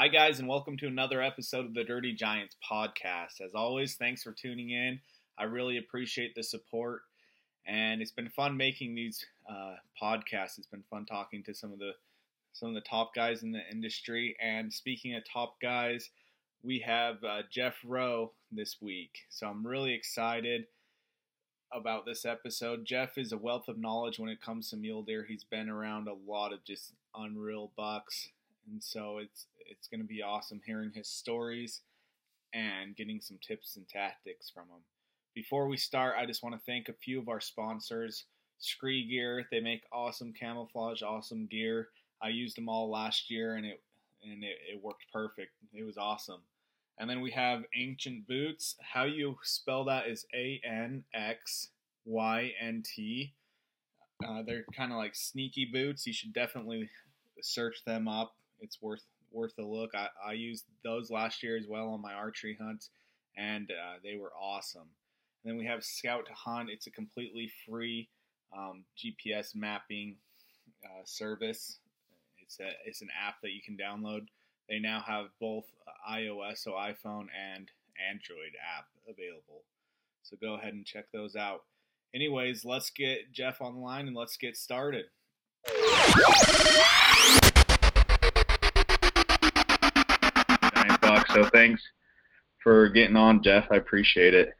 Hi, guys, and welcome to another episode of the Dirty Giants podcast. As always, thanks for tuning in. I really appreciate the support, and it's been fun making these uh, podcasts. It's been fun talking to some of the some of the top guys in the industry. And speaking of top guys, we have uh, Jeff Rowe this week, so I'm really excited about this episode. Jeff is a wealth of knowledge when it comes to mule deer. He's been around a lot of just unreal bucks, and so it's it's going to be awesome hearing his stories and getting some tips and tactics from him. Before we start, I just want to thank a few of our sponsors. SKRE Gear, they make awesome camouflage, awesome gear. I used them all last year and it and it, it worked perfect. It was awesome. And then we have Ancient Boots. How you spell that is A N X Y N T. Uh, they're kind of like sneaky boots. You should definitely search them up. It's worth worth a look. I, I used those last year as well on my archery hunts, and uh, they were awesome. And then we have Scout Hunt. It's a completely free um, GPS mapping uh, service. It's a it's an app that you can download. They now have both iOS, so iPhone and Android app available. So go ahead and check those out. Anyways, let's get Jeff on the line and let's get started. So thanks for getting on, Jeff. I appreciate it.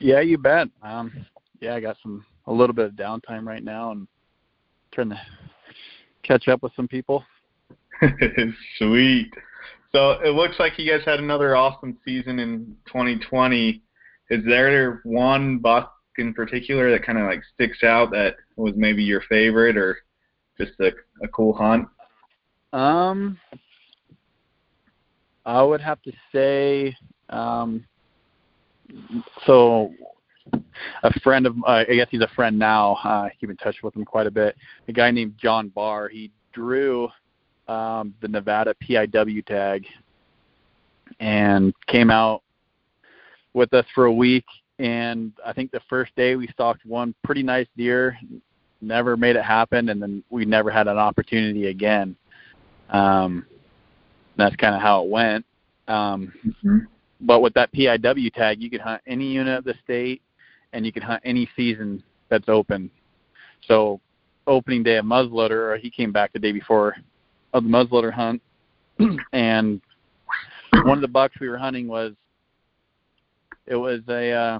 Yeah, you bet. Um, yeah, I got some a little bit of downtime right now and trying to catch up with some people. Sweet. So it looks like you guys had another awesome season in 2020. Is there one buck in particular that kind of like sticks out that was maybe your favorite or just a, a cool hunt? Um, I would have to say, um, so a friend of, uh, I guess he's a friend now. Uh, I keep in touch with him quite a bit. A guy named John Barr. He drew um, the Nevada PIW tag and came out with us for a week. And I think the first day we stalked one pretty nice deer, never made it happen, and then we never had an opportunity again. Um, that's kind of how it went. Um, mm-hmm. But with that PIW tag, you can hunt any unit of the state, and you can hunt any season that's open. So, opening day of muzzleloader, he came back the day before of the muzzleloader hunt, and one of the bucks we were hunting was it was a uh,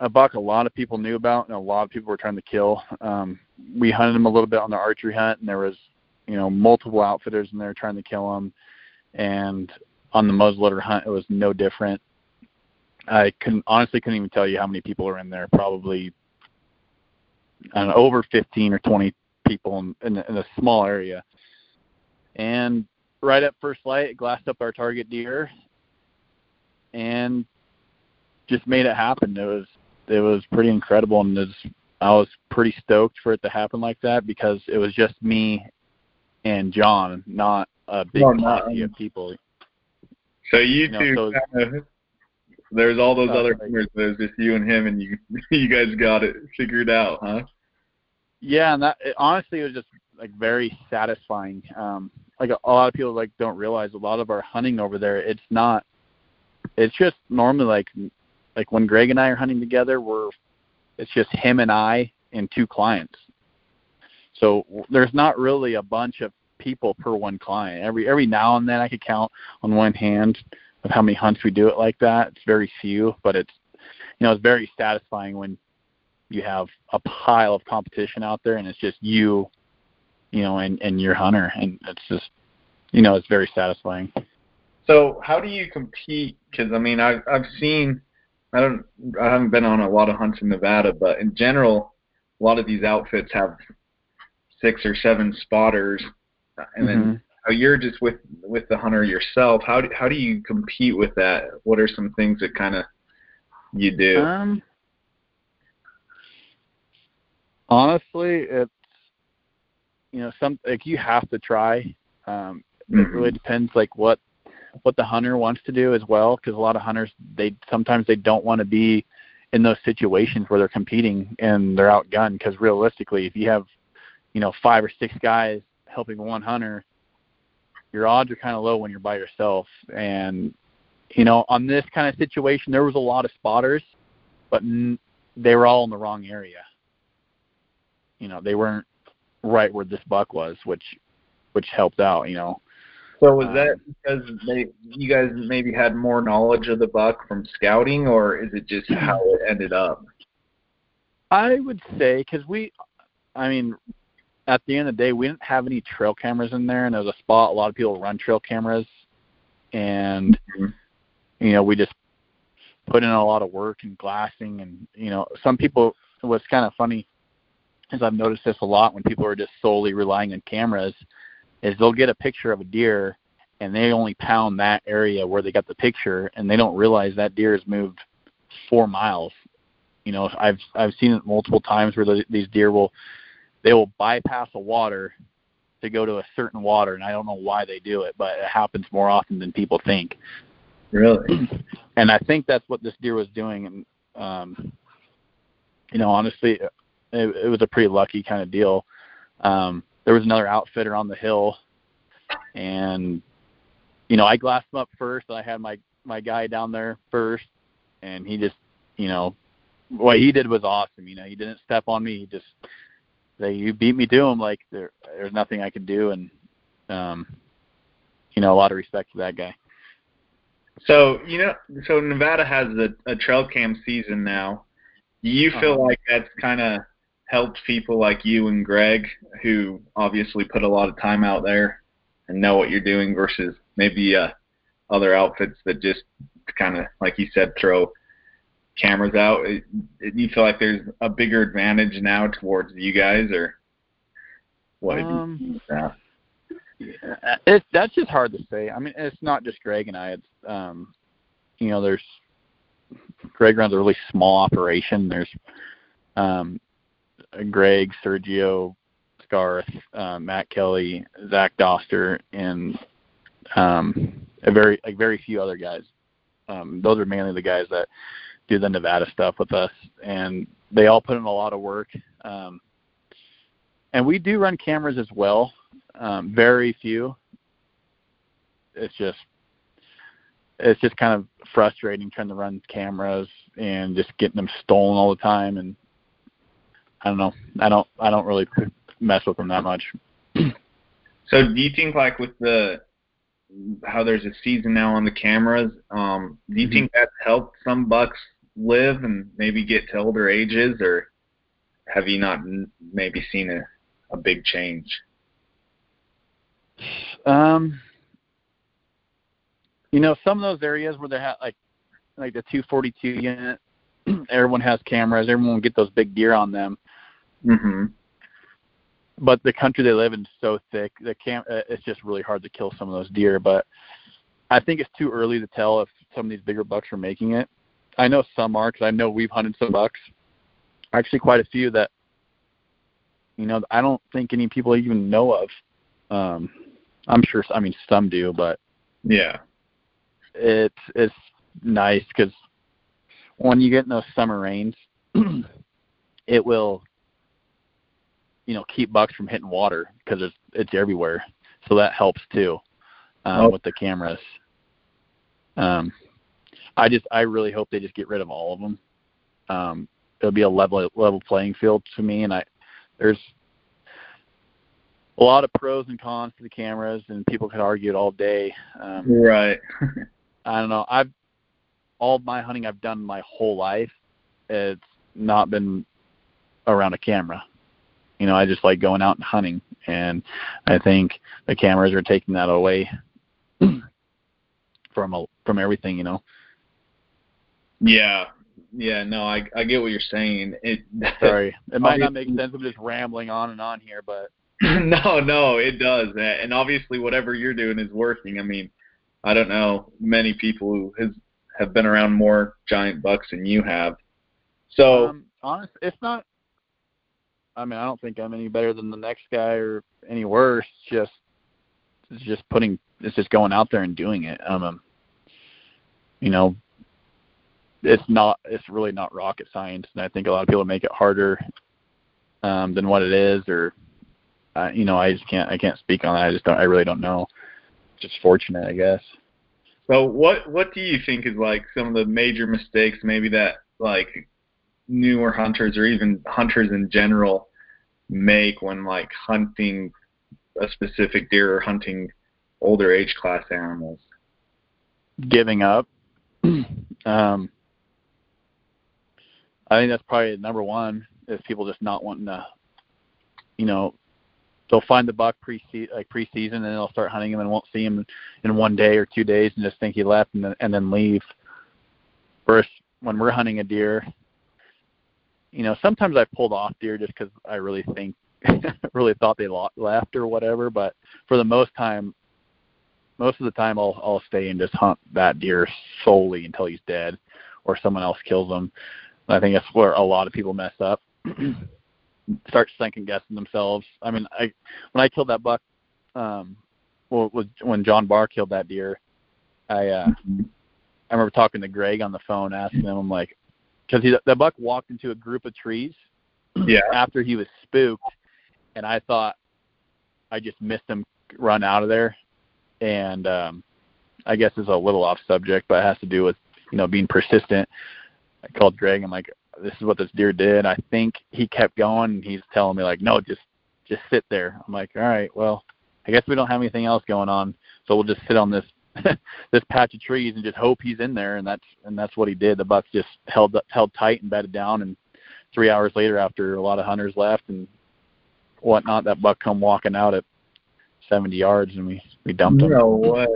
a buck a lot of people knew about and a lot of people were trying to kill. Um, we hunted him a little bit on the archery hunt, and there was you know multiple outfitters in there trying to kill him and on the muzzleloader hunt, it was no different. I couldn't honestly couldn't even tell you how many people are in there. Probably I don't know, over 15 or 20 people in, in, in a small area. And right at first light, it glassed up our target deer, and just made it happen. It was it was pretty incredible, and it was, I was pretty stoked for it to happen like that because it was just me and John, not a big no, posse um, of people. So you, you two, so, kind of, there's all those uh, other hunters. There's just you and him, and you you guys got it figured out, huh? Yeah, and that it, honestly it was just like very satisfying. Um, like a, a lot of people like don't realize a lot of our hunting over there. It's not. It's just normally like like when Greg and I are hunting together, we're it's just him and I and two clients. So there's not really a bunch of people per one client. Every every now and then I could count on one hand of how many hunts we do it like that. It's very few, but it's you know it's very satisfying when you have a pile of competition out there and it's just you, you know, and and your hunter, and it's just you know it's very satisfying. So how do you compete? Because I mean I've I've seen I don't I haven't been on a lot of hunts in Nevada, but in general, a lot of these outfits have six or seven spotters and then mm-hmm. you're just with with the hunter yourself. How do how do you compete with that? What are some things that kind of you do? Um, honestly, it's you know some like you have to try. Um, mm-hmm. It really depends like what what the hunter wants to do as well because a lot of hunters they sometimes they don't want to be in those situations where they're competing and they're outgunned because realistically if you have you know five or six guys helping one hunter, your odds are kind of low when you're by yourself. And you know, on this kind of situation, there was a lot of spotters, but n- they were all in the wrong area. You know, they weren't right where this buck was, which which helped out. You know. So was that um, because they, you guys maybe had more knowledge of the buck from scouting, or is it just how it ended up? I would say because we, I mean, at the end of the day, we didn't have any trail cameras in there, and there was a spot a lot of people run trail cameras, and mm-hmm. you know we just put in a lot of work and glassing, and you know some people. What's kind of funny is I've noticed this a lot when people are just solely relying on cameras, is they'll get a picture of a deer and they only pound that area where they got the picture, and they don't realize that deer has moved four miles. You know, I've I've seen it multiple times where the, these deer will they will bypass a water to go to a certain water, and I don't know why they do it, but it happens more often than people think. Really? and I think that's what this deer was doing, and um, you know, honestly, it, it was a pretty lucky kind of deal. Um, there was another outfitter on the hill, and you know, I glassed him up first. And I had my my guy down there first, and he just, you know, what he did was awesome. You know, he didn't step on me. He just they you beat me to him like there there's nothing I could do and um you know a lot of respect to that guy. So you know, so Nevada has a, a trail cam season now. Do you feel uh-huh. like that's kind of helped people like you and Greg, who obviously put a lot of time out there and know what you're doing, versus maybe uh, other outfits that just kind of, like you said, throw cameras out. It, it, you feel like there's a bigger advantage now towards you guys, or what? Um, yeah. It, that's just hard to say. I mean, it's not just Greg and I. It's um, you know, there's Greg runs a really small operation. There's um, Greg, Sergio, Scarth, uh, Matt Kelly, Zach Doster, and um, a very like very few other guys. Um, those are mainly the guys that do the Nevada stuff with us, and they all put in a lot of work. Um, and we do run cameras as well, um, very few. It's just it's just kind of frustrating trying to run cameras and just getting them stolen all the time and I don't know. I don't I don't really mess with them that much. so do you think like with the how there's a season now on the cameras, um, do you mm-hmm. think that's helped some bucks live and maybe get to older ages, or have you not maybe seen a, a big change? Um, you know, some of those areas where they have like like the 242 unit, everyone has cameras, everyone will get those big deer on them. Mm-hmm. But the country they live in is so thick, the cam uh, it's just really hard to kill some of those deer. But I think it's too early to tell if some of these bigger bucks are making it. I know some are because I know we've hunted some bucks. Actually, quite a few that you know I don't think any people even know of. Um, I'm sure. I mean, some do, but yeah, it's it's nice because when you get in those summer rains, it will you know keep bucks from hitting water because it's it's everywhere. So that helps too um, oh. with the cameras. Um, I just I really hope they just get rid of all of them. Um, it'll be a level level playing field to me, and I there's a lot of pros and cons to the cameras, and people could argue it all day. Um, right. I don't know. I've all my hunting I've done my whole life. It's not been around a camera. You know, I just like going out and hunting, and I think the cameras are taking that away from a, from everything. You know. Yeah, yeah, no, I I get what you're saying. It sorry, it might not make sense. I'm just rambling on and on here, but no, no, it does, and obviously whatever you're doing is working. I mean, I don't know many people who has have been around more giant bucks than you have. So, um, honest, it's not. I mean, I don't think I'm any better than the next guy or any worse. Just, it's just putting, it's just going out there and doing it. Um, you know, it's not it's really not rocket science and i think a lot of people make it harder um than what it is or uh, you know i just can't i can't speak on that i just don't i really don't know just fortunate, I guess. So what what do you think is like some of the major mistakes maybe that like newer hunters or even hunters in general make when like hunting a specific deer or hunting older age class animals? Giving up. um, I think that's probably number one is people just not wanting to, you know, they'll find the buck pre like preseason and they'll start hunting him and won't see him in one day or two days and just think he left and then and then leave. First, when we're hunting a deer, you know, sometimes I pulled off deer just because I really think, really thought they left or whatever. But for the most time, most of the time, I'll I'll stay and just hunt that deer solely until he's dead, or someone else kills him. I think that's where a lot of people mess up. Start second guessing themselves. I mean, I when I killed that buck, um, well, was when John Barr killed that deer. I uh, I remember talking to Greg on the phone, asking him, I'm like, because the buck walked into a group of trees yeah. after he was spooked, and I thought I just missed him run out of there, and um, I guess it's a little off subject, but it has to do with you know being persistent. I called Greg. And I'm like, this is what this deer did. I think he kept going. And he's telling me like, no, just just sit there. I'm like, all right, well, I guess we don't have anything else going on, so we'll just sit on this this patch of trees and just hope he's in there. And that's and that's what he did. The buck just held up, held tight and bedded down. And three hours later, after a lot of hunters left and whatnot, that buck come walking out at 70 yards, and we we dumped him. No way.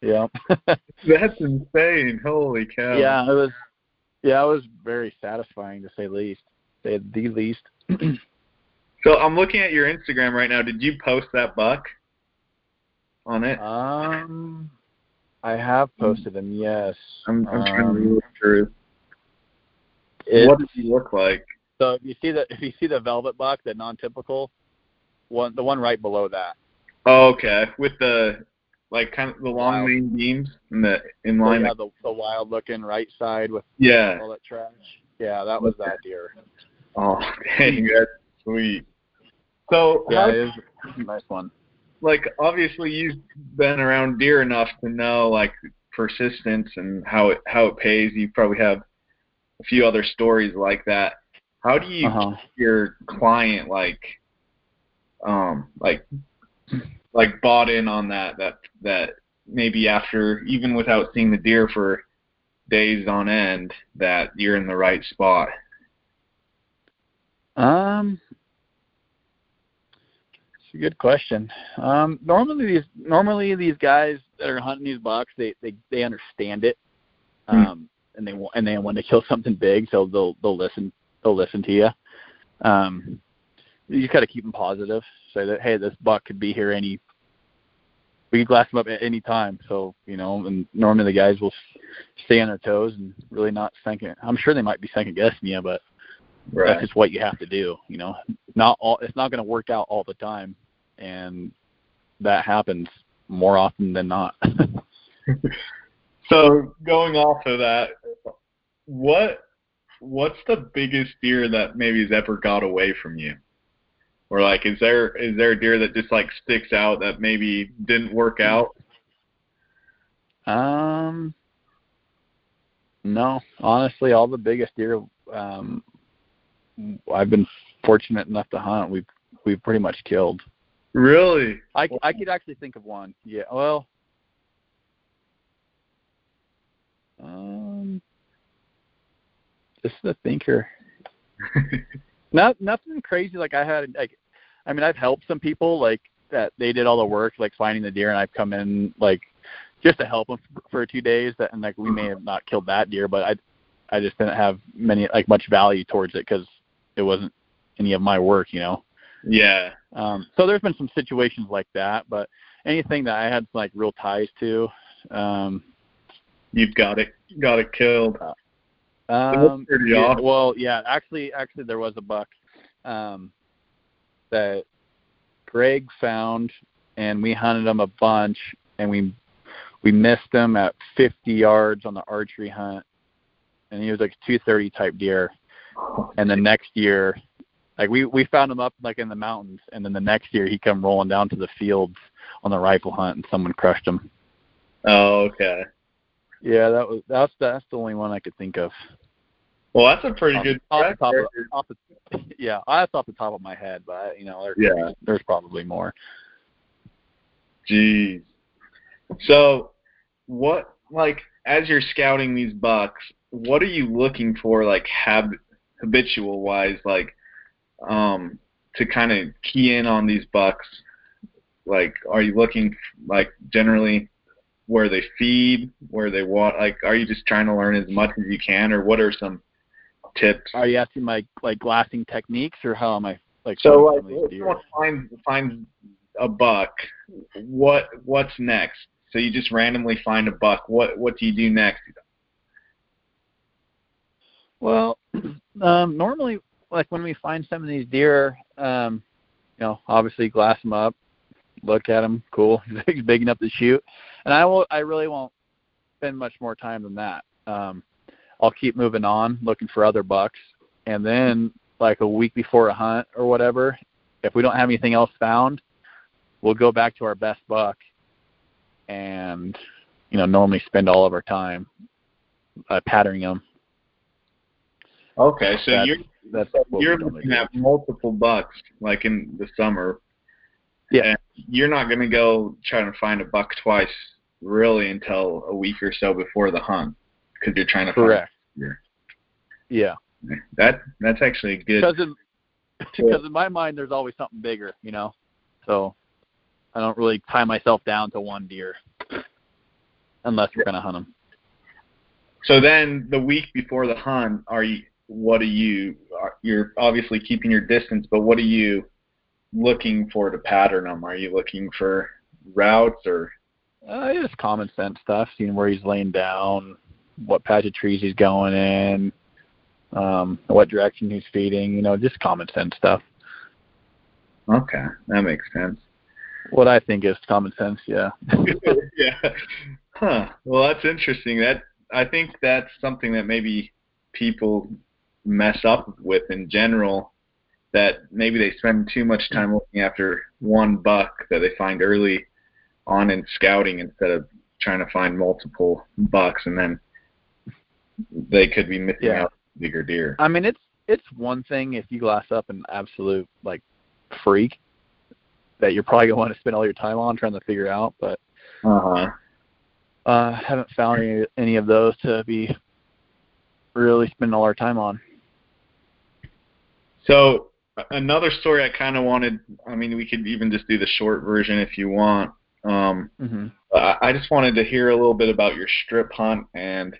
Yeah. That's insane. Holy cow. Yeah, it was. Yeah, it was very satisfying to say least. Say the least. so I'm looking at your Instagram right now. Did you post that buck? on it? Um, I have posted him. Yes. I'm, I'm um, trying to look through. What does he look like? So if you see the if you see the velvet buck, the non-typical one, the one right below that. Oh, okay. With the like kind of the long wild. main beams in the in line. yeah, the, the wild looking right side with yeah all that trash. Yeah, that was that deer. Oh, dang, that's sweet. So yeah, it is a nice one like obviously you've been around deer enough to know like persistence and how it how it pays. You probably have a few other stories like that. How do you uh-huh. your client like um like like bought in on that that that maybe after even without seeing the deer for days on end that you're in the right spot? Um it's a good question. Um, normally these normally these guys that are hunting these bucks, they they they understand it, hmm. um, and they want and they want to kill something big, so they'll they'll listen they'll listen to you. Um, you just got to keep them positive. Say that hey, this buck could be here any. We could glass them up at any time, so you know. And normally the guys will stay on their toes and really not second. I'm sure they might be second guessing you, but Right. That's just what you have to do. You know, not all. It's not going to work out all the time, and that happens more often than not. so going off of that, what what's the biggest deer that maybe has ever got away from you? Or like, is there is there a deer that just like sticks out that maybe didn't work out? Um, no, honestly, all the biggest deer um, I've been fortunate enough to hunt, we've we've pretty much killed. Really? I I could actually think of one. Yeah. Well. Um. Just a thinker. Not nothing crazy. Like I had like, I mean I've helped some people like that they did all the work like finding the deer and I've come in like just to help them for two days that and like we may have not killed that deer but I I just didn't have many like much value towards it because it wasn't any of my work, you know. Yeah. Um, so there's been some situations like that, but anything that I had like real ties to, um, you've got it got it killed. Uh, um, yeah. Well, yeah, actually, actually, there was a buck um, that Greg found, and we hunted him a bunch, and we we missed him at 50 yards on the archery hunt, and he was like a 230 type deer, and the next year Like we we found him up like in the mountains, and then the next year he come rolling down to the fields on the rifle hunt, and someone crushed him. Oh, okay. Yeah, that was that's that's the only one I could think of. Well, that's a pretty Off- good off top of, off the, yeah, that's off the top of my head, but you know, there, Yeah. there's probably more. Jeez. So, what like as you're scouting these bucks, what are you looking for, like hab- habitual wise, like um to kind of key in on these bucks? Like, are you looking like generally where they feed, where they want? Like, are you just trying to learn as much as you can, or what are some tips? Are you asking my like glassing techniques, or how am I like? So, like, some of these if someone finds finds a buck, what what's next? So you just randomly find a buck. What what do you do next? Well, um, normally, like when we find some of these deer, um, you know, obviously glass them up, look at them, cool, he's big enough to shoot, and I will, I really won't spend much more time than that. Um, I'll keep moving on, looking for other bucks, and then like a week before a hunt or whatever, if we don't have anything else found, we'll go back to our best buck, and you know, normally spend all of our time uh, patterning them. Okay, so That's- you're That's you're looking at multiple bucks, like in the summer. Yeah. You're not going to go trying to find a buck twice, really, until a week or so before the hunt, because you're trying to Correct. deer. Yeah, that. That's actually a good. because in because in my mind, there's always something bigger, you know. So I don't really tie myself down to one deer unless we're gonna hunt them. So then, the week before the hunt, are you? What are you? Are, you're obviously keeping your distance, but what are you looking for to pattern them? Are you looking for routes or? Uh, just common sense stuff, seeing where he's laying down, what patch of trees he's going in, um, what direction he's feeding. You know, just common sense stuff. Okay, that makes sense. What I think is common sense. Yeah. yeah. Huh. Well, that's interesting. That I think that's something that maybe people mess up with in general. That maybe they spend too much time looking after one buck that they find early on and scouting instead of trying to find multiple bucks, and then they could be missing Yeah. out bigger deer. I mean, it's it's one thing if you glass up an absolute like freak that you're probably gonna want to spend all your time on trying to figure out, but Uh huh. uh, haven't found any any of those to be really spending all our time on. So another story I kind of wanted. I mean, we could even just do the short version if you want. Um, Mm-hmm. I I just wanted to hear a little bit about your strip hunt and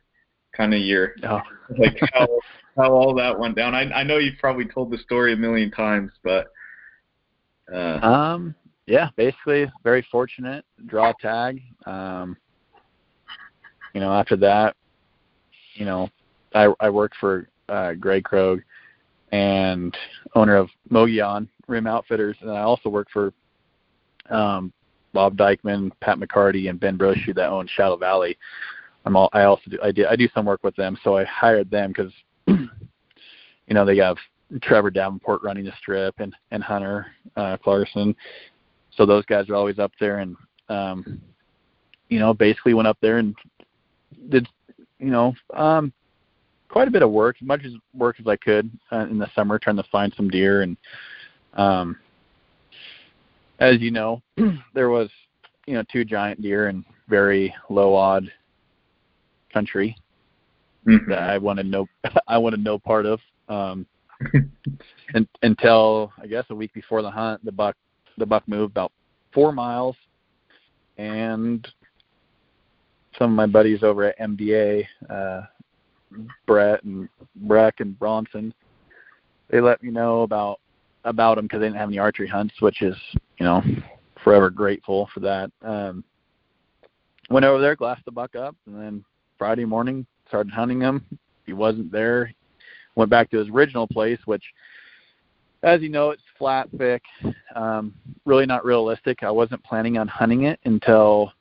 kind of your Oh. like how how all that went down. I I know you've probably told the story a million times, but uh, Um, yeah, basically very fortunate. Draw tag. Um, you know, after that, you know, I I worked for uh, Greg Krog and owner of Mogollon Rim Outfitters, and I also worked for um, Bob Dykeman, Pat McCarty, and Ben Brochu that own Shadow Valley. I'm all, I also do I I do some work with them, so I hired them because you know they have Trevor Davenport running the strip and and Hunter uh, Clarkson. So those guys are always up there, and um, you know, basically went up there and did you know um, quite a bit of work, as much as work as I could uh, in the summer, trying to find some deer. And um, as you know, there was you know two giant deer in very low odd country mhm. that I wanted no I wanted no part of. Um, and, until I guess a week before the hunt, the buck the buck moved about four miles, and some of my buddies over at MDA, uh, Brett and Breck and Bronson, they let me know about about them because they didn't have any archery hunts, which is you know forever grateful for that. Um, went over there, glassed the buck up, and then Friday morning started hunting him. He wasn't there. Went back to his original place, which, as you know, it's flat, thick, um, really not realistic. I wasn't planning on hunting it until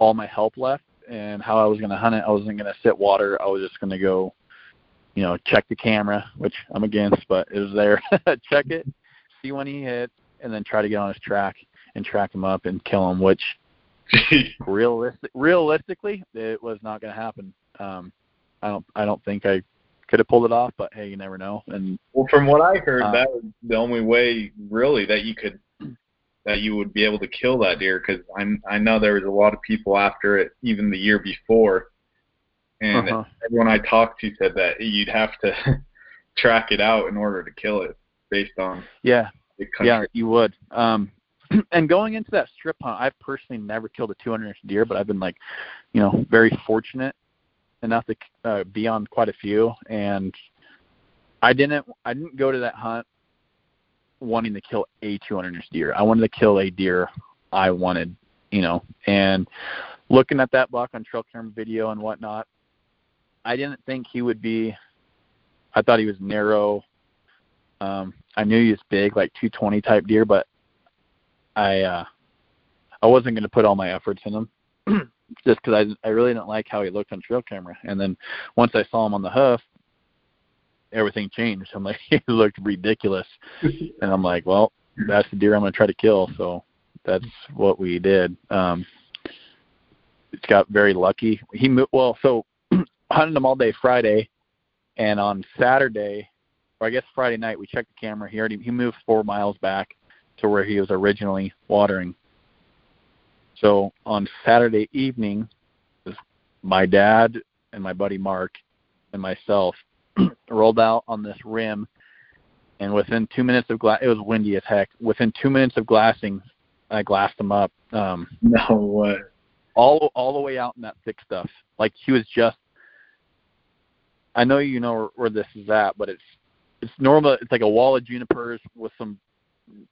all my help left, and how I was going to hunt it, I wasn't going to sit water. I was just going to go you know, check the camera, which I'm against, but it was there. check it, see when he hit, and then try to get on his track and track him up and kill him. Which realistic, realistically, it was not going to happen. Um, I don't, I don't think I could have pulled it off, but hey, you never know. And well, from what I heard, uh, that was the only way really that you could that you would be able to kill that deer because I I know there was a lot of people after it even the year before, and uh-huh. everyone I talked to said that you'd have to track it out in order to kill it based on yeah yeah you would um and going into that strip hunt I've personally never killed a 200 inch deer but I've been like you know very fortunate enough to uh, be on quite a few and I didn't I didn't go to that hunt wanting to kill a 200 inch deer. I wanted to kill a deer I wanted, you know. And looking at that buck on trail camera video and whatnot, I didn't think he would be. I thought he was narrow. Um, I knew he was big, like 220 type deer, but I uh, I wasn't going to put all my efforts in him, just because I I really didn't like how he looked on trail camera. And then once I saw him on the hoof, everything changed. I'm like, he looked ridiculous, and I'm like, well, that's the deer I'm going to try to kill. So that's what we did. Um, it's got very lucky. He moved well, so hunted him all day Friday, and on Saturday, or I guess Friday night, we checked the camera. He already he moved four miles back to where he was originally watering. So on Saturday evening, my dad and my buddy Mark and myself rolled out on this rim, and within two minutes of glass, it was windy as heck. Within two minutes of glassing, I glassed him up. Um, no way. All all the way out in that thick stuff. Like he was just. I know you know where, where this is at, but it's it's normal. It's like a wall of junipers with some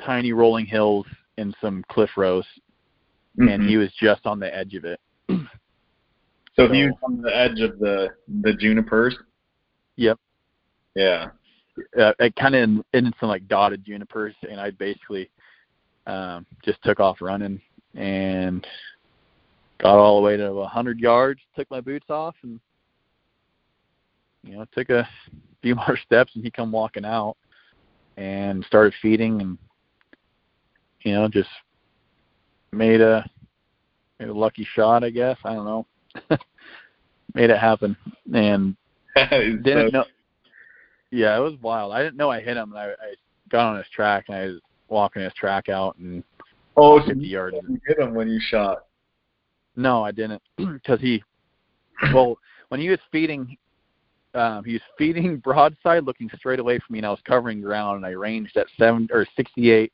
tiny rolling hills and some cliff rows, mm-hmm. and he was just on the edge of it. so, so he was on the edge of the the junipers. Yep. Yeah. Uh, it kind of in some like dotted junipers, and I basically um, just took off running and got all the way to a hundred yards. Took my boots off and you know took a few more steps, and he come walking out and started feeding, and you know just made a made a lucky shot, I guess. I don't know. made it happen, and didn't so... know. Yeah, it was wild. I didn't know I hit him, and I, I got on his track, and I was walking his track out, and oh, so you yards. hit him when you shot? No, I didn't, because he. Well, when he was feeding, um, he was feeding broadside, looking straight away from me, and I was covering ground, and I ranged at seven or sixty-eight.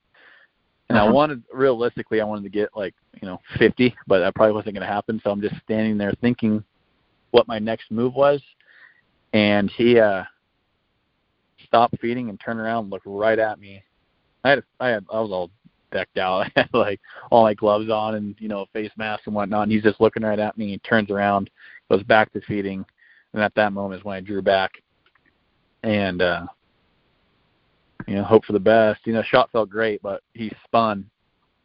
And uh-huh. I wanted, realistically, I wanted to get like you know 50, but that probably wasn't going to happen. So I'm just standing there thinking what my next move was, and he uh stopped feeding and turned around and looked right at me. I had I had I was all decked out. I had like all my gloves on and, you know, face mask and whatnot and he's just looking right at me, he turns around, goes back to feeding and at that moment is when I drew back and uh you know, hope for the best. You know, shot felt great, but he spun.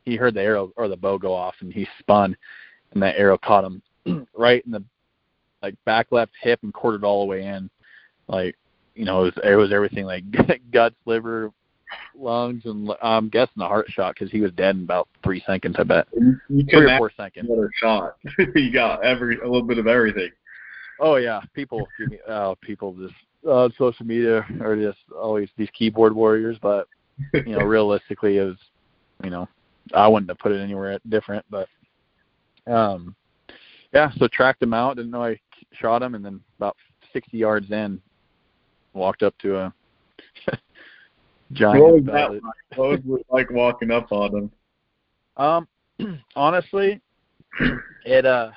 He heard the arrow or the bow go off and he spun and that arrow caught him right in the like back left hip and quartered all the way in. Like, you know, it was, it was everything like guts, liver, lungs, and I'm guessing a heart shot because he was dead in about three seconds. I bet you three or four seconds. Another shot. you got every a little bit of everything. Oh yeah, people, uh, people just uh, social media are just always these keyboard warriors, but you know, realistically, it was, you know, I wouldn't have put it anywhere different, but um, yeah, so tracked him out. Didn't know I shot him, and then about 60 yards in, walked up to a giant. What was that like? What was it like walking up on him? Um, honestly, it uh,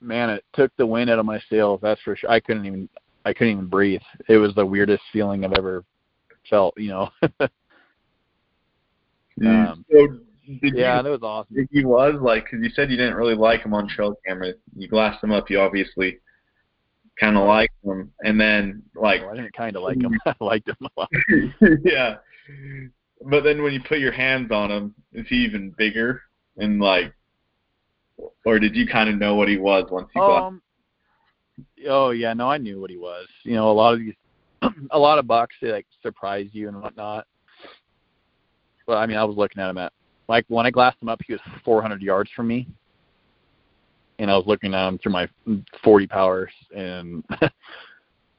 man, it took the wind out of my sails. That's for sure. I couldn't even, I couldn't even breathe. It was the weirdest feeling I've ever felt. You know. um, so yeah, you, that was awesome. He was like, because you said you didn't really like him on trail camera. You glassed him up. You obviously kind of liked him, and then like oh, I didn't kind of like him. I liked him a lot. yeah, but then when you put your hands on him, is he even bigger? And like, or did you kind of know what he was once you um, Oh yeah, no, I knew what he was. You know, a lot of these, a lot of bucks they like surprise you and whatnot. But I mean, I was looking at him at like when I glassed him up, he was 400 yards from me, and I was looking at him through my 40 powers, and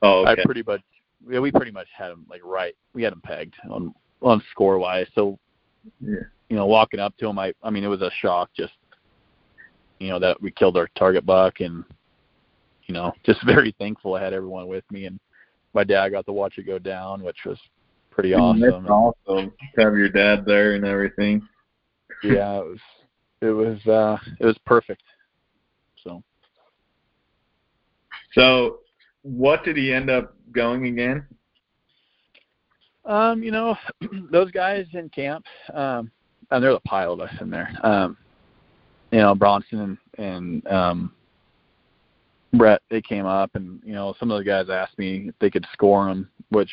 Oh, okay. I pretty much, yeah, we pretty much had him like right. We had him pegged on on score wise. So, Yeah. you know, walking up to him, I I mean, it was a shock just, you know, that we killed our target buck, and you know, just very thankful I had everyone with me, and my dad got to watch it go down, which was pretty awesome. That's awesome to have your dad there and everything. yeah, it was it was uh it was perfect. So So, what did he end up going again? um, you know, those guys in camp, um and there's a pile of us in there. Um you know, Bronson and, and um Brett, they came up and, you know, some of the guys asked me if they could score them, which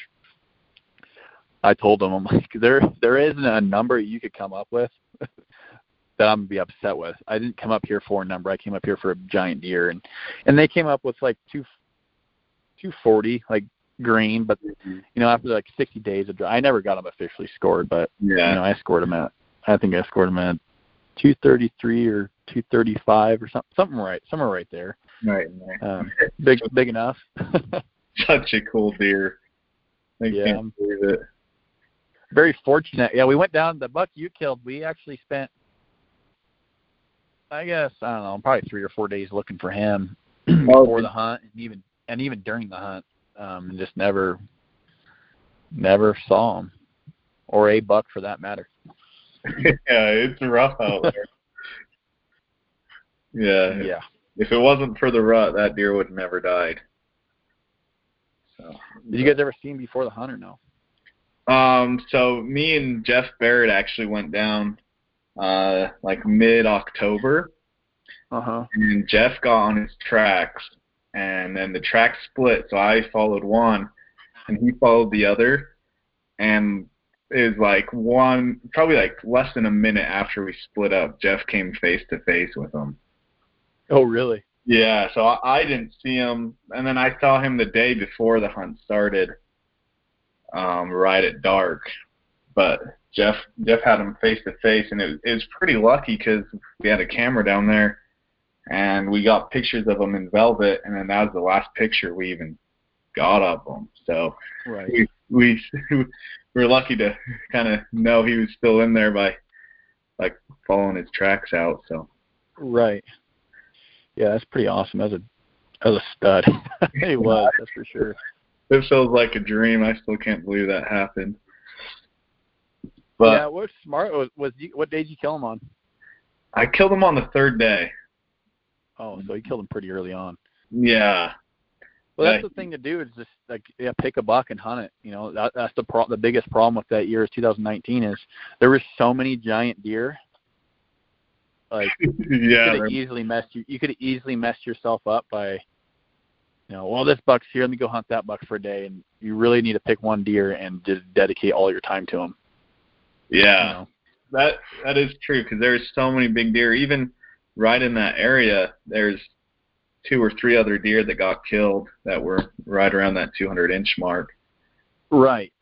I told them, I'm like, there there isn't a number you could come up with that I'm gonna be upset with. I didn't come up here for a number. I came up here for a giant deer, and and they came up with like two two forty, like green. But you know, after like 60 days of dry, I never got them officially scored, but Yeah. you know, I scored them at I think I scored them at 233 or 235 or something, something right, somewhere right there. right. right. Um, big big enough. Such a cool deer. I Yeah. can't believe it. very fortunate. Yeah, we went down the buck you killed. We actually spent, I guess I don't know, probably three or four days looking for him before the hunt, and even and even during the hunt, um, and just never, never saw him, or a buck for that matter. yeah, it's rough out there. yeah. Yeah, If it wasn't for the rut, that deer would have never died. So. did you guys ever see him before the hunt or no? Um, so me and Jeff Barrett actually went down uh like mid October Uh huh. and Jeff got on his tracks and then the tracks split so I followed one and he followed the other and was like one probably like less than a minute after we split up Jeff came face to face with him. Oh really? Yeah, so I, I didn't see him, and then I saw him the day before the hunt started, um, right at dark. But Jeff Jeff had him face to face, and it was, it was pretty lucky because we had a camera down there, and we got pictures of him in velvet, and then that was the last picture we even got of him. So Right. we we we were lucky to kind of know he was still in there by like following his tracks out. So Right. Yeah, that's pretty awesome. As a as a stud, he was. That's for sure. it feels like a dream. I still can't believe that happened. But yeah, what's smart was was you, what day did you kill him on? I killed him on the third day. Oh, so you mm-hmm. killed him pretty early on. Yeah. Well, that's the thing to do is just like yeah, pick a buck and hunt it. You know, that, that's the pro- the biggest problem with that year is 2019 is there were so many giant deer. Like you yeah. could easily messed you you could easily messed yourself up by, you know, well this buck's here, let me go hunt that buck for a day, and you really need to pick one deer and just dedicate all your time to him. Yeah. You know? That that is true because there's so many big deer. Even right in that area, there's two or three other deer that got killed that were right around that 200 inch mark. Right.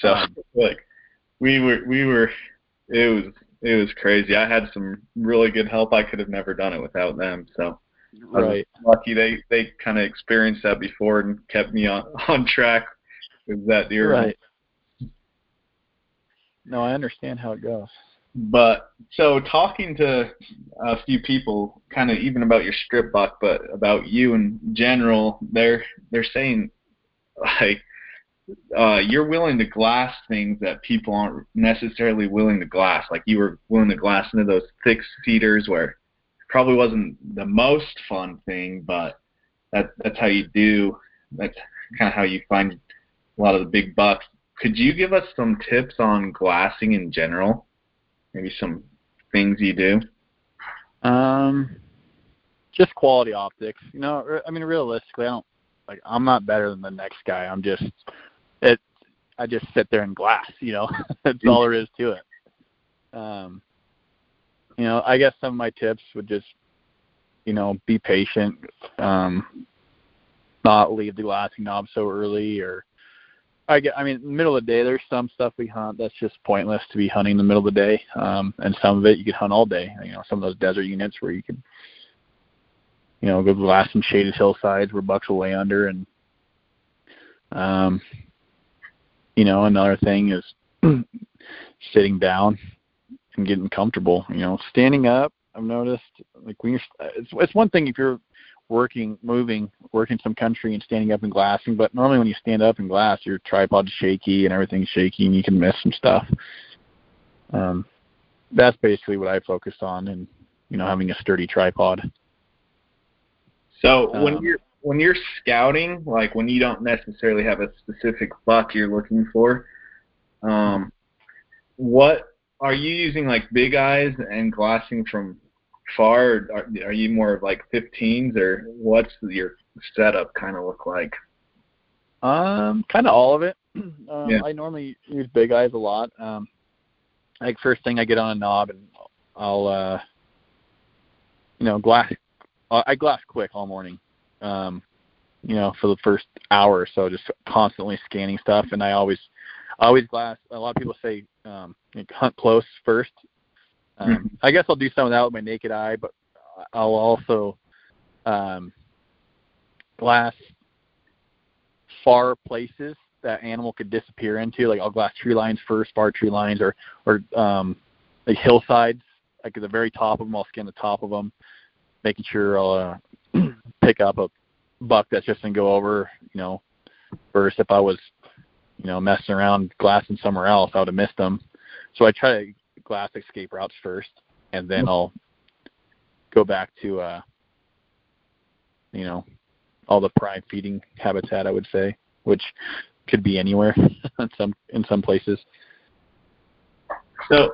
So Um, like we were we were it was it was crazy. I had some really good help. I could have never done it without them. So Right. lucky they they kind of experienced that before and kept me on on track with that deer. Right. No, I understand how it goes. But so talking to a few people, kind of even about your strip buck, but about you in general, they're they're saying like uh, you're willing to glass things that people aren't necessarily willing to glass. Like you were willing to glass into those thick cedars where probably wasn't the most fun thing, but that that's how you do. That's kind of how you find a lot of the big bucks. Could you give us some tips on glassing in general? Maybe some things you do. Um, just quality optics. You know, I mean, realistically, I don't like. I'm not better than the next guy. I'm just it. I just sit there and glass. You know, that's all there is to it. Um, you know, I guess some of my tips would just, you know, be patient. Um, not leave the glassing knob so early or I get I mean middle of the day there's some stuff we hunt that's just pointless to be hunting in the middle of the day. Um and some of it you could hunt all day. You know, some of those desert units where you could you know, go glass some shaded hillsides where bucks will lay under and um you know, another thing is sitting down and getting comfortable. You know, standing up. I've noticed like when you're it's it's one thing if you're working, moving, working some country and standing up and glassing, but normally when you stand up and glass, your tripod's shaky and everything's shaky and you can miss some stuff. Um, that's basically what I focused on, and you know, having a sturdy tripod. So when um, you're when you're scouting, like when you don't necessarily have a specific buck you're looking for, um, what are you using like big eyes and glassing from far? Are, are you more of like 15s or what's your setup kind of look like? Um, kind of all of it. Um, yeah. I normally use big eyes a lot. Um, like first thing I get on a knob and I'll, uh, you know, glass. I glass quick all morning. Um, you know, for the first hour or so, just constantly scanning stuff, and I always I always glass. A lot of people say um, hunt close first. Um, mm-hmm. I guess I'll do some of that with my naked eye, but I'll also um, glass far places that animal could disappear into. Like I'll glass tree lines first, far tree lines, or or um, like hillsides. Like at the very top of them, I'll scan the top of them, making sure I'll uh, pick up a buck that's just gonna go over. You know, versus if I was you know, messing around glassing somewhere else, I would have missed them. So I try to glass escape routes first, and then I'll go back to, uh, you know, all the prime feeding habitat. I would say, which could be anywhere in some in some places. So,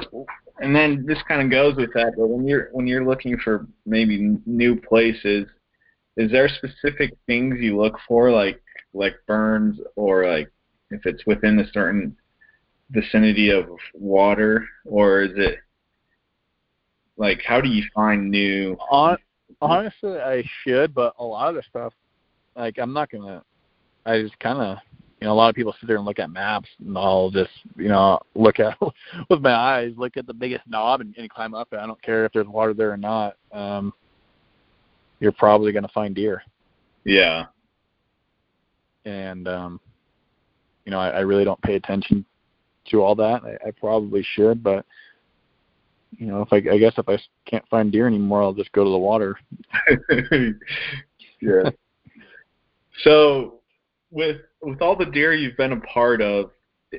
and then this kind of goes with that. But when you're when you're looking for maybe new places, is there specific things you look for, like like burns or like if it's within a certain vicinity of water, or is it like how do you find new? On, honestly, I should, but a lot of the stuff, like I'm not gonna. I just kind of, you know, a lot of people sit there and look at maps, and I'll just, you know, look at with my eyes, look at the biggest knob and, and climb up it. I don't care if there's water there or not. Um, you're probably gonna find deer. Yeah. And um, you know, I, I really don't pay attention to all that. I, I probably should, but you know, if I, I guess if I can't find deer anymore, I'll just go to the water. yeah. so, with with all the deer you've been a part of,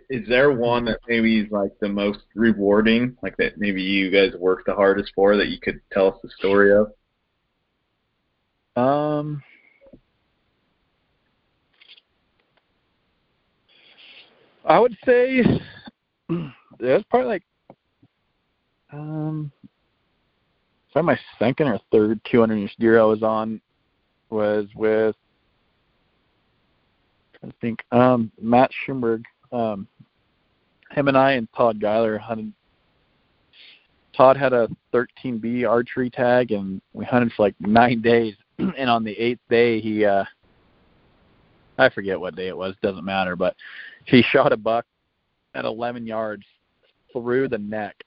is there one that maybe is like the most rewarding, like that maybe you guys worked the hardest for that you could tell us the story of? Um, I would say that's probably like um probably my second or third 200 inch deer I was on was with I think um Matt Schumberg. Um him and I and Todd Geiler hunted Todd had a 13B archery tag and we hunted for like nine days and on the eighth day he uh I forget what day it was, doesn't matter, but he shot a buck at 11 yards through the neck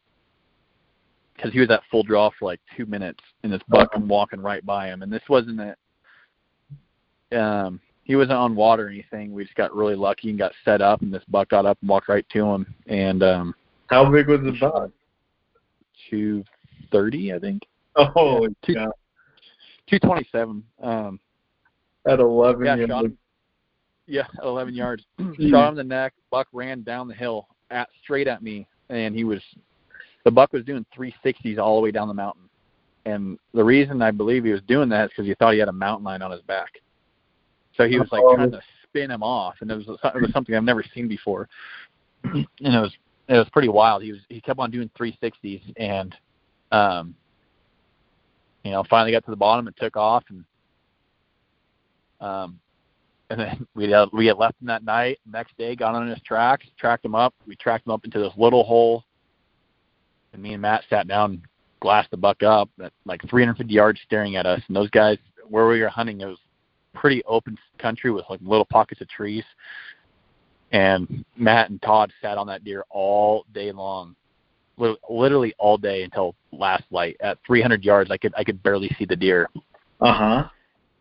because he was at full draw for like two minutes, and this buck come walking right by him. And this wasn't a, um, he wasn't on water or anything. We just got really lucky and got set up, and this buck got up and walked right to him. And um, how big was the buck? Two thirty, I think. Oh, yeah, two twenty seven. Um, at eleven yeah, yards. Yeah, 11 yards. Shot him in the neck. Buck ran down the hill at straight at me, and he was the buck was doing 360s all the way down the mountain. And the reason I believe he was doing that is because he thought he had a mountain lion on his back. So he was like trying to spin him off, and it was it was something I've never seen before. and it was it was pretty wild. He was he kept on doing 360s, and um, you know, finally got to the bottom and took off, and um, and then we had, we had left him that night. Next day, got on his tracks, tracked him up. We tracked him up into this little hole, and me and Matt sat down, and glassed the buck up at like 350 yards, staring at us. And those guys, where we were hunting, it was pretty open country with like little pockets of trees. And Matt and Todd sat on that deer all day long, literally all day until last light. At 300 yards, I could I could barely see the deer. Uh huh.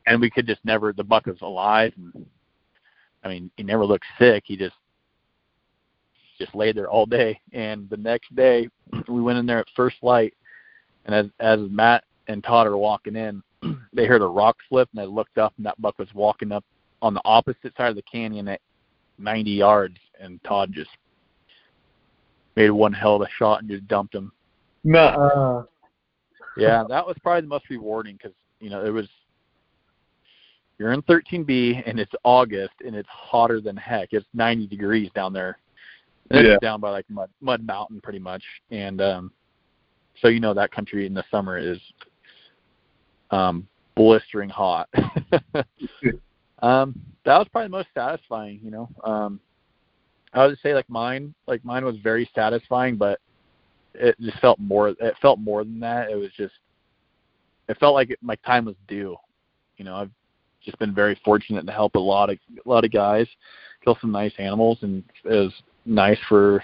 And we could just never. The buck was alive. And, I mean, he never looked sick. He just just laid there all day. And the next day, we went in there at first light, and as as Matt and Todd are walking in, they heard a rock flip, and they looked up, and that buck was walking up on the opposite side of the canyon at 90 yards, and Todd just made one hell of a shot and just dumped him. No. yeah, that was probably the most rewarding because you know it was you're in 13B and it's August and it's hotter than heck. It's 90 degrees down there. And yeah. it's down by like mud, mud mountain pretty much, and um, so you know that country in the summer is um, blistering hot. um, that was probably the most satisfying. You know, um, I would say like mine, like mine was very satisfying, but it just felt more. It felt more than that. It was just, it felt like it, my time was due. You know, I've just been very fortunate to help a lot of a lot of guys kill some nice animals, and it was nice for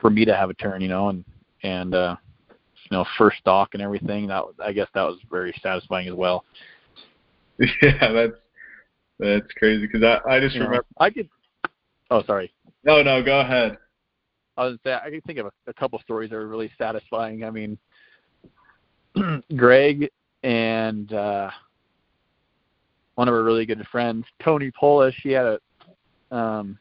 for me to have a turn. You know, and and uh, you know first stock and everything. That I guess that was very satisfying as well. Yeah, that's that's crazy because I I just You know, remember. I could. Oh, sorry. No, no, go ahead. I was say I can think of a, a couple stories that are really satisfying. I mean, Greg and uh, one of our really good friends, Tony Polish, he had a um,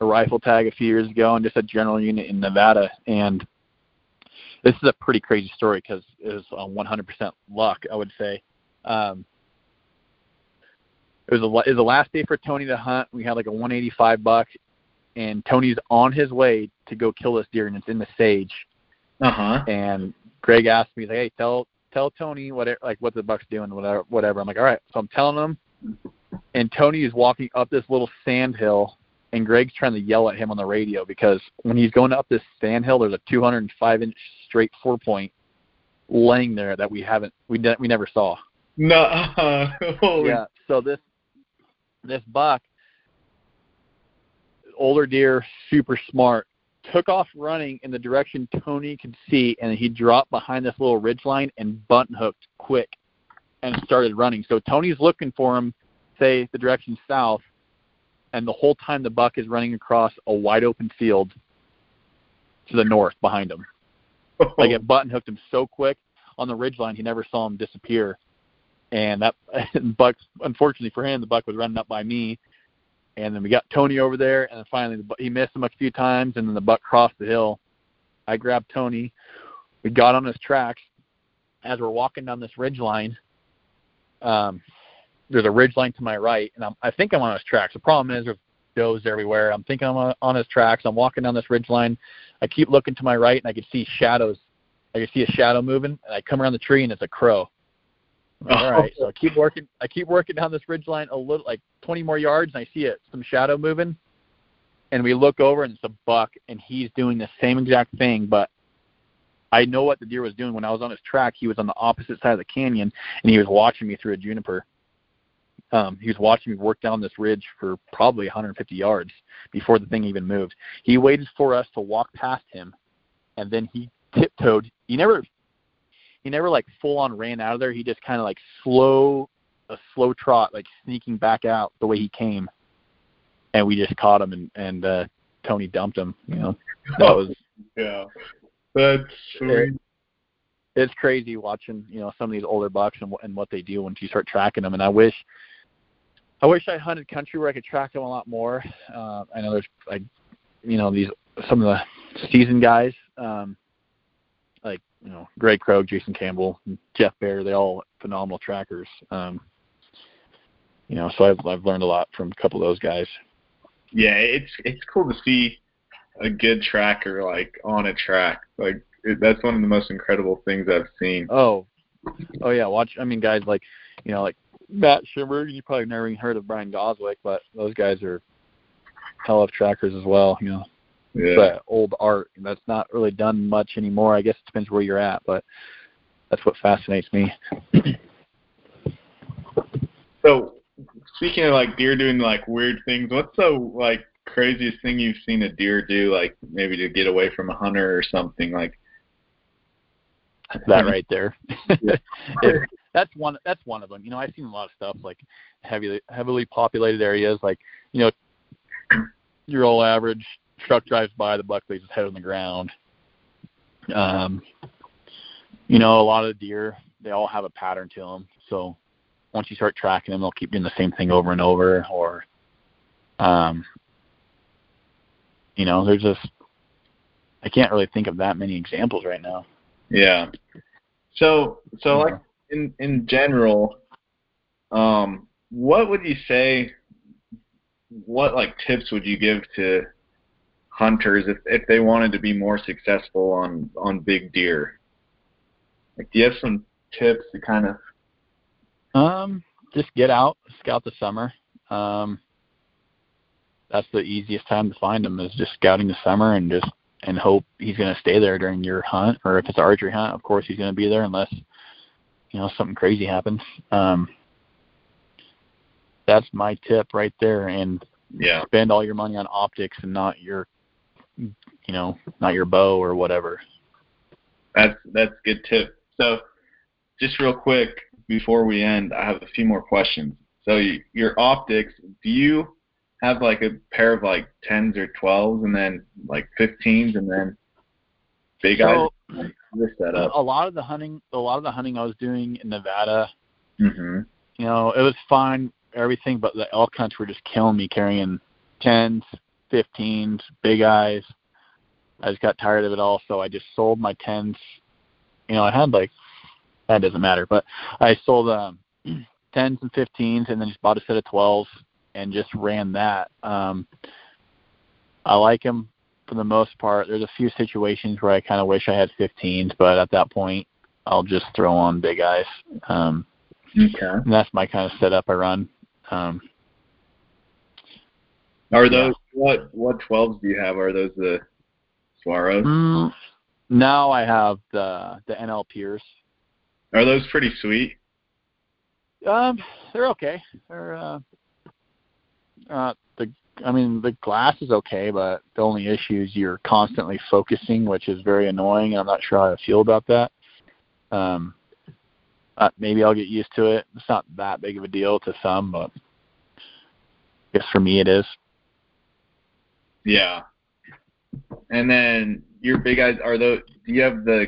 a rifle tag a few years ago and just a general unit in Nevada. And this is a pretty crazy story because it was on 100% luck, I would say. Um, it was a, it was the last day for Tony to hunt. We had like a 185 buck, and Tony's on his way to go kill this deer, and it's in the sage. Uh huh. And Greg asked me, he's like, "Hey, tell tell Tony what it, like what the buck's doing, whatever, whatever." I'm like, "All right." So I'm telling him, and Tony is walking up this little sand hill, and Greg's trying to yell at him on the radio because when he's going up this sand hill, there's a 205 inch straight four point laying there that we haven't we ne- we never saw. No. Uh, holy. Yeah. So this this buck, older deer, super smart, took off running in the direction Tony could see, and he dropped behind this little ridge line and button hooked quick, and started running. So Tony's looking for him, say the direction south, and the whole time the buck is running across a wide open field to the north behind him. Oh. Like it button hooked him so quick on the ridge line, he never saw him disappear. And that buck, unfortunately for him, the buck was running up by me. And then we got Tony over there, and then finally he missed him a few times, and then the buck crossed the hill. I grabbed Tony. We got on his tracks. As we're walking down this ridge line, um, there's a ridge line to my right, and I'm, I think I'm on his tracks. The problem is there's does everywhere. I'm thinking I'm on, on his tracks. I'm walking down this ridge line. I keep looking to my right, and I can see shadows. I can see a shadow moving, and I come around the tree, and it's a crow. All right, so I keep working. I keep working down this ridge line a little, like 20 more yards, and I see it some shadow moving. And we look over, and it's a buck, and he's doing the same exact thing, but I know what the deer was doing when I was on his track. He was on the opposite side of the canyon, and he was watching me through a juniper. Um, he was watching me work down this ridge for probably 150 yards before the thing even moved. He waited for us to walk past him, and then he tiptoed. He never he never like full on ran out of there. He just kind of like slow a slow trot, like sneaking back out the way he came, and we just caught him and and uh, Tony dumped him. You know, that was Yeah. That's sweet. it's crazy watching you know some of these older bucks and, and what they do once you start tracking them. And I wish, I wish I hunted country where I could track them a lot more. Uh, I know there's like, you know, these some of the seasoned guys, um, you know Greg Krogh, Jason Campbell, Jeff Bear. They all phenomenal trackers. Um, you know, so I've I've learned a lot from a couple of those guys. Yeah, it's it's cool to see a good tracker like on a track. Like it, that's one of the most incredible things I've seen. Oh, oh yeah. Watch. I mean, guys like you know like Matt Shimmer. You probably never even heard of Brian Goswick, but those guys are hell of trackers as well. You know, Yeah. that old art that's not really done much anymore. I guess it depends where you're at, but that's what fascinates me. So speaking of like deer doing like weird things, what's the like craziest thing you've seen a deer do, like maybe to get away from a hunter or something? Like that right there. it, that's one. That's one of them. You know, I've seen a lot of stuff like heavily heavily populated areas, like you know, your old average truck drives by, the buck lays his head on the ground. Um, you know, a lot of the deer they all have a pattern to them. So once you start tracking them, they'll keep doing the same thing over and over. Or, um, you know, there's just I can't really think of that many examples right now. Yeah. So so like in in general, um, what would you say? What like tips would you give to hunters if if they wanted to be more successful on on big deer? Like, do you have some tips to kind of? Um, just get out, scout the summer. Um, that's the easiest time to find them is just scouting the summer and just and hope he's going to stay there during your hunt. Or if it's an archery hunt, of course he's going to be there unless you know something crazy happens. Um, that's my tip right there. And yeah, spend all your money on optics and not your you know not your bow or whatever. That's that's a good tip. So, just real quick before we end, I have a few more questions. So, your optics, do you have like a pair of like tens or twelves, and then like fifteens, and then big so, eyes? A lot of the hunting, a lot of the hunting I was doing in Nevada, mm-hmm. you know, it was fine, everything, but the elk hunts were just killing me carrying tens, fifteens, big eyes. I just got tired of it all, so I just sold my tens you know, I had like that doesn't matter, but I sold um tens and fifteens and then just bought a set of twelves and just ran that. Um I like them for the most part. There's a few situations where I kind of wish I had 15s, but at that point, I'll just throw on big eyes. Um, okay. And that's my kind of setup I run. Um, Are those yeah. what what 12s do you have? Are those the Swaros? Mm, now I have the the NL Pure. Are those pretty sweet? Um, they're okay. They're uh, uh, the I mean the glass is okay, but the only issue is you're constantly focusing, which is very annoying. And I'm not sure how I feel about that. Um, uh, maybe I'll get used to it. It's not that big of a deal to some, but I guess for me it is. Yeah. And then your big eyes are those? Do you have the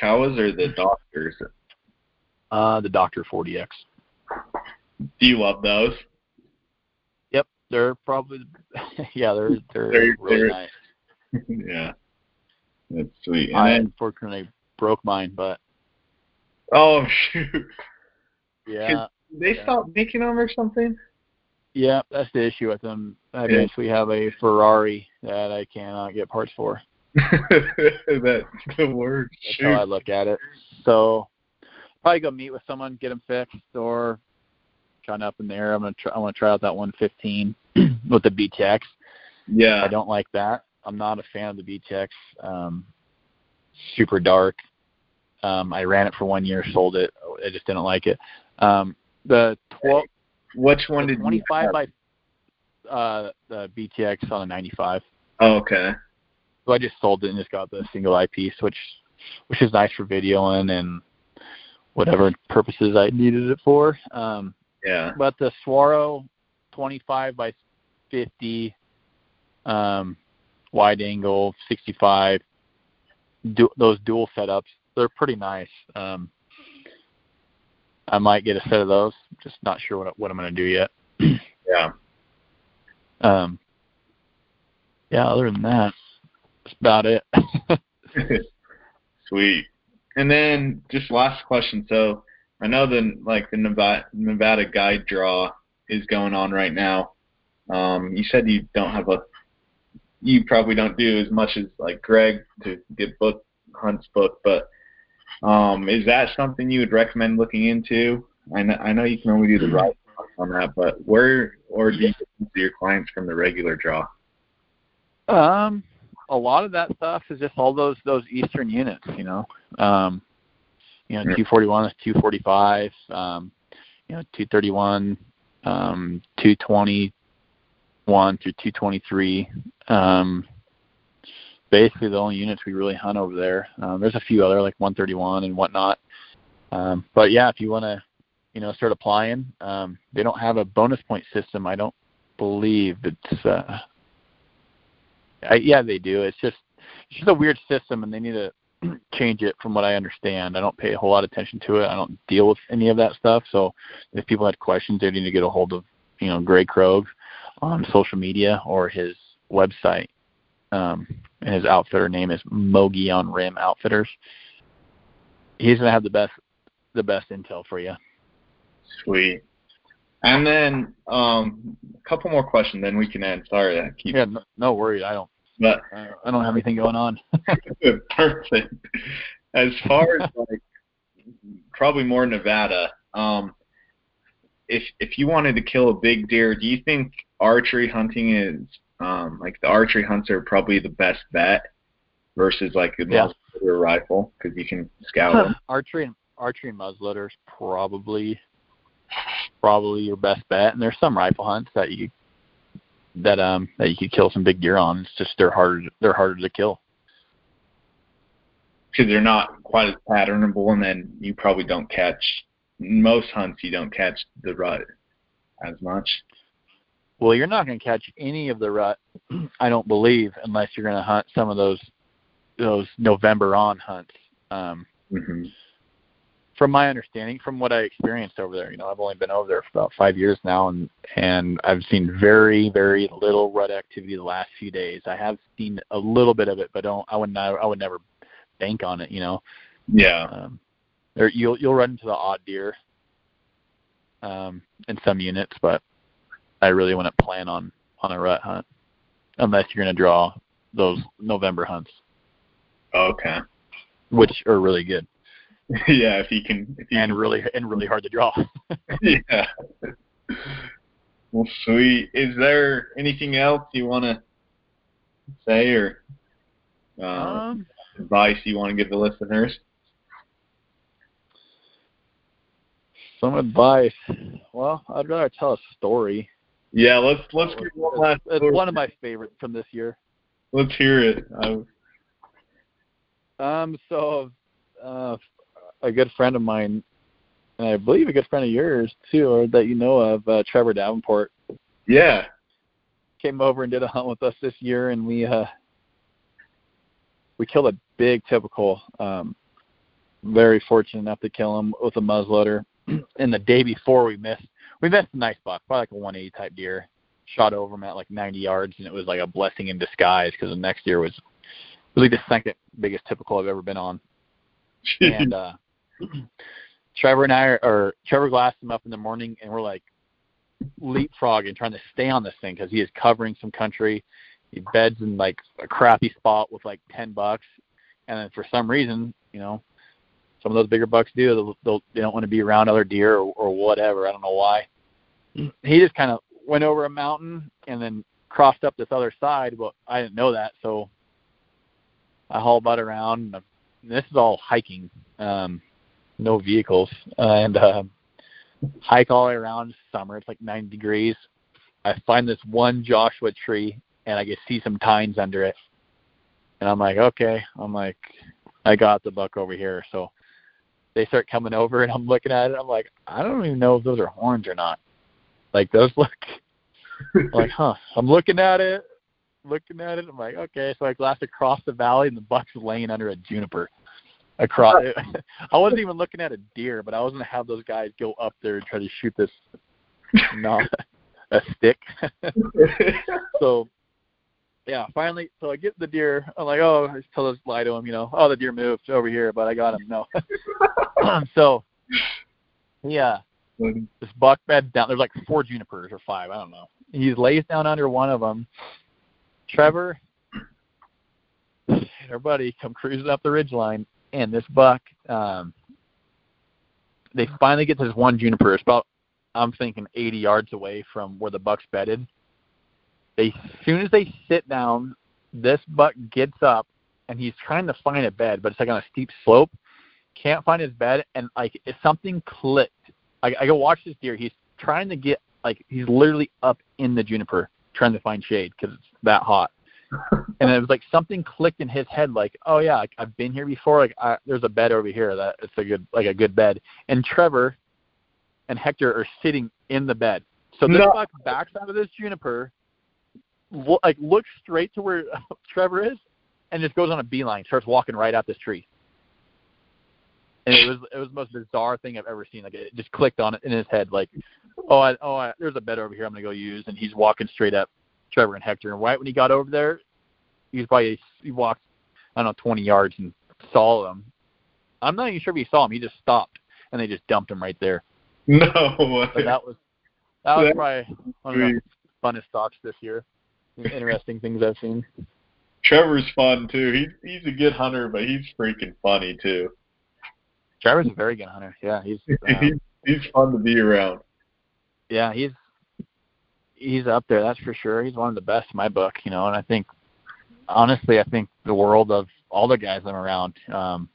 Kowas or the Docters? Uh, the Docter 40X. Do you love those? Yep, they're probably yeah, they're they're, they're really they're, nice. yeah, that's sweet. And I then, unfortunately broke mine, but oh shoot. Yeah. Did they yeah. stop making them or something? Yeah, that's the issue with them. I yeah. basically have a Ferrari that I cannot get parts for. That's the word. That's Shoot. how I look at it. So probably go meet with someone, get them fixed, or kind of up in there. I'm gonna try. I want to try out that 115 with the BTX. Yeah. I don't like that. I'm not a fan of the BTX. Um, super dark. Um, I ran it for one year, sold it. I just didn't like it. Um, the 12. Which one did 25 by uh, the BTX on a 95. Oh, okay. So I just sold it and just got the single eyepiece, which which is nice for videoing and whatever purposes I needed it for. Um, yeah. But the Swaro 25 by 50, um, wide angle 65, du- those dual setups, they're pretty nice. Um, I might get a set of those. Just not sure what what I'm going to do yet. yeah. Um. Yeah. Other than that, that's about it. Sweet. And then just last question. So I know the like the Nevada, Nevada guide draw is going on right now. Um, you said you don't have a, you probably don't do as much as like Greg to get book hunts booked, but um, is that something you would recommend looking into? I know, I know you can only do the right on that, but where or do you see your clients from the regular draw? Um, a lot of that stuff is just all those those Eastern units, you know. Um, you know, 241 is 245, um, you know, 231, um, 221 through 223. Um, basically, the only units we really hunt over there. Um, there's a few other like 131 and whatnot. Um, but yeah, if you want to, you know, start applying, um, they don't have a bonus point system. I don't believe it's. Uh, I, yeah, they do. It's just it's just a weird system, and they need to change it from what I understand. I don't pay a whole lot of attention to it. I don't deal with any of that stuff. So if people had questions, they need to get a hold of you know Greg Krogh on social media or his website. Um, and his outfitter name is Mogollon Rim Outfitters. He's gonna have the best the best intel for you. Sweet. And then um, a couple more questions, then we can end. Sorry, I keep. Yeah, no, no worries. I don't. But I don't have anything going on. perfect. As far as like probably more Nevada, um, if if you wanted to kill a big deer, do you think archery hunting is um, like the archery hunts are probably the best bet versus like a Yeah. muzzleloader rifle because you can scout them? archery and archery and is probably probably your best bet. And there's some rifle hunts that you that um that you could kill some big deer on. It's just they're harder they're harder to kill. because they're not quite as patternable, and then you probably don't catch most hunts. You don't catch the rut as much. Well, you're not going to catch any of the rut, I don't believe, unless you're going to hunt some of those those November on hunts. Um, hmm from my understanding, from what I experienced over there, you know, I've only been over there for about five years now, and and I've seen very very little rut activity the last few days. I have seen a little bit of it, but don't I would not I would never bank on it. You know, Yeah. um, there you'll you'll run into the odd deer um, in some units, but I really wouldn't plan on on a rut hunt unless you're going to draw those November hunts, Okay. which are really good yeah, if you can. If you and really and really hard to draw. yeah. Well, sweet. Is there anything else you want to say or uh, um, advice you want to give the listeners? some advice. Well, I'd rather tell a story. Yeah, let's let's get one last. It's one of my favorites from this year. Let's hear it. I, Um, so uh, a good friend of mine, and I believe a good friend of yours too, or that you know of, uh, Trevor Davenport, yeah. came over and did a hunt with us this year, and we uh, we killed a big typical. Um, very fortunate enough to kill him with a muzzleloader. and the day before, we missed we missed a nice buck, probably like a 180 type deer. Shot over him at like 90 yards, and it was like a blessing in disguise because the next deer was really the second biggest typical I've ever been on. and uh Trevor and I are or Trevor glassed him up in the morning and we're like leapfrogging trying to stay on this thing because he is covering some country. He beds in like a crappy spot with like ten bucks, and then for some reason, you know, some of those bigger bucks do they'll, they'll they don't want to be around other deer or, or whatever. I don't know why. He just kind of went over a mountain and then crossed up this other side, but I didn't know that, so I haul butt around. And this is all hiking, um, no vehicles, and uh, hike all the way around. Summer, it's like 90 degrees. I find this one Joshua tree, and I can see some tines under it. And I'm like, okay. I'm like, I got the buck over here. So they start coming over, and I'm looking at it. I'm like, I don't even know if those are horns or not. Like those look. Like, huh. I'm looking at it, looking at it. I'm like, okay. So I glassed across the valley, and the buck's laying under a juniper. Across, uh, I wasn't even looking at a deer, but I was gonna have those guys go up there and try to shoot this, not a stick. so, yeah, finally, so I get the deer. I'm like, oh, I just tell this lie to him, you know, oh, the deer moved over here, but I got him. No. so, yeah, this buck bed down. There's like four junipers or five, I don't know. He lays down under one of them. Trevor and our buddy come cruising up the ridge line, and this buck, um, they finally get to this one juniper. It's about, I'm thinking, 80 yards away from where the buck's bedded. They, as soon as they sit down, this buck gets up, and he's trying to find a bed, but it's like on a steep slope. Can't find his bed, and like if something clicked. I, I go watch this deer. He's trying to get like he's literally up in the juniper trying to find shade because it's that hot. and it was like something clicked in his head, like, oh yeah, like, I've been here before. Like I, there's a bed over here that it's a good like a good bed. And Trevor and Hector are sitting in the bed. So this No. buck backs out of this juniper, like looks straight to where Trevor is, and just goes on a beeline, starts walking right at this tree. And it was it was the most bizarre thing I've ever seen. Like it just clicked on it in his head, like, oh, I, oh, I, there's a bed over here. I'm gonna go use, and he's walking straight up Trevor and Hector. And right when he got over there, he was probably he walked, I don't know, 20 yards and saw them. I'm not even sure if he saw him. He just stopped, and they just dumped him right there. No But way. that was that was That's probably one of the funnest stalks this year. Interesting things I've seen. Trevor's fun too. He's he's a good hunter, but he's freaking funny too. Trevor's a very good hunter. Yeah, he's um, he's he's fun to be around. yeah, he's he's up there. That's for sure. He's one of the best in my book, you know. And I think, honestly, I think the world of all the guys I'm around. Um,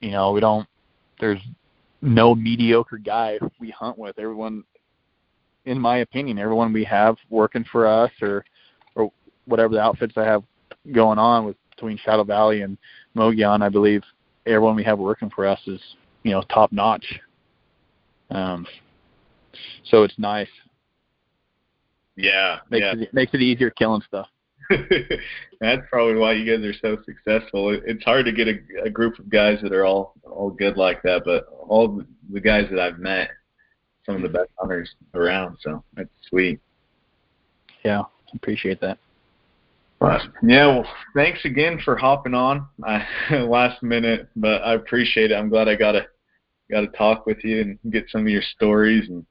you know, we don't. There's no mediocre guy we hunt with. Everyone, in my opinion, everyone we have working for us or or whatever the outfits I have going on with between Shadow Valley and Mogollon, I believe everyone we have working for us is you know top notch. Um, so it's nice. Yeah, Makes yeah. it makes it easier killing stuff. That's probably why you guys are so successful. It, it's hard to get a, a group of guys that are all all good like that, but all the guys that I've met, some of the best hunters around. So that's sweet. Yeah, appreciate that. Yeah, well, thanks again for hopping on I, last minute, but I appreciate it. I'm glad I got to got to talk with you and get some of your stories and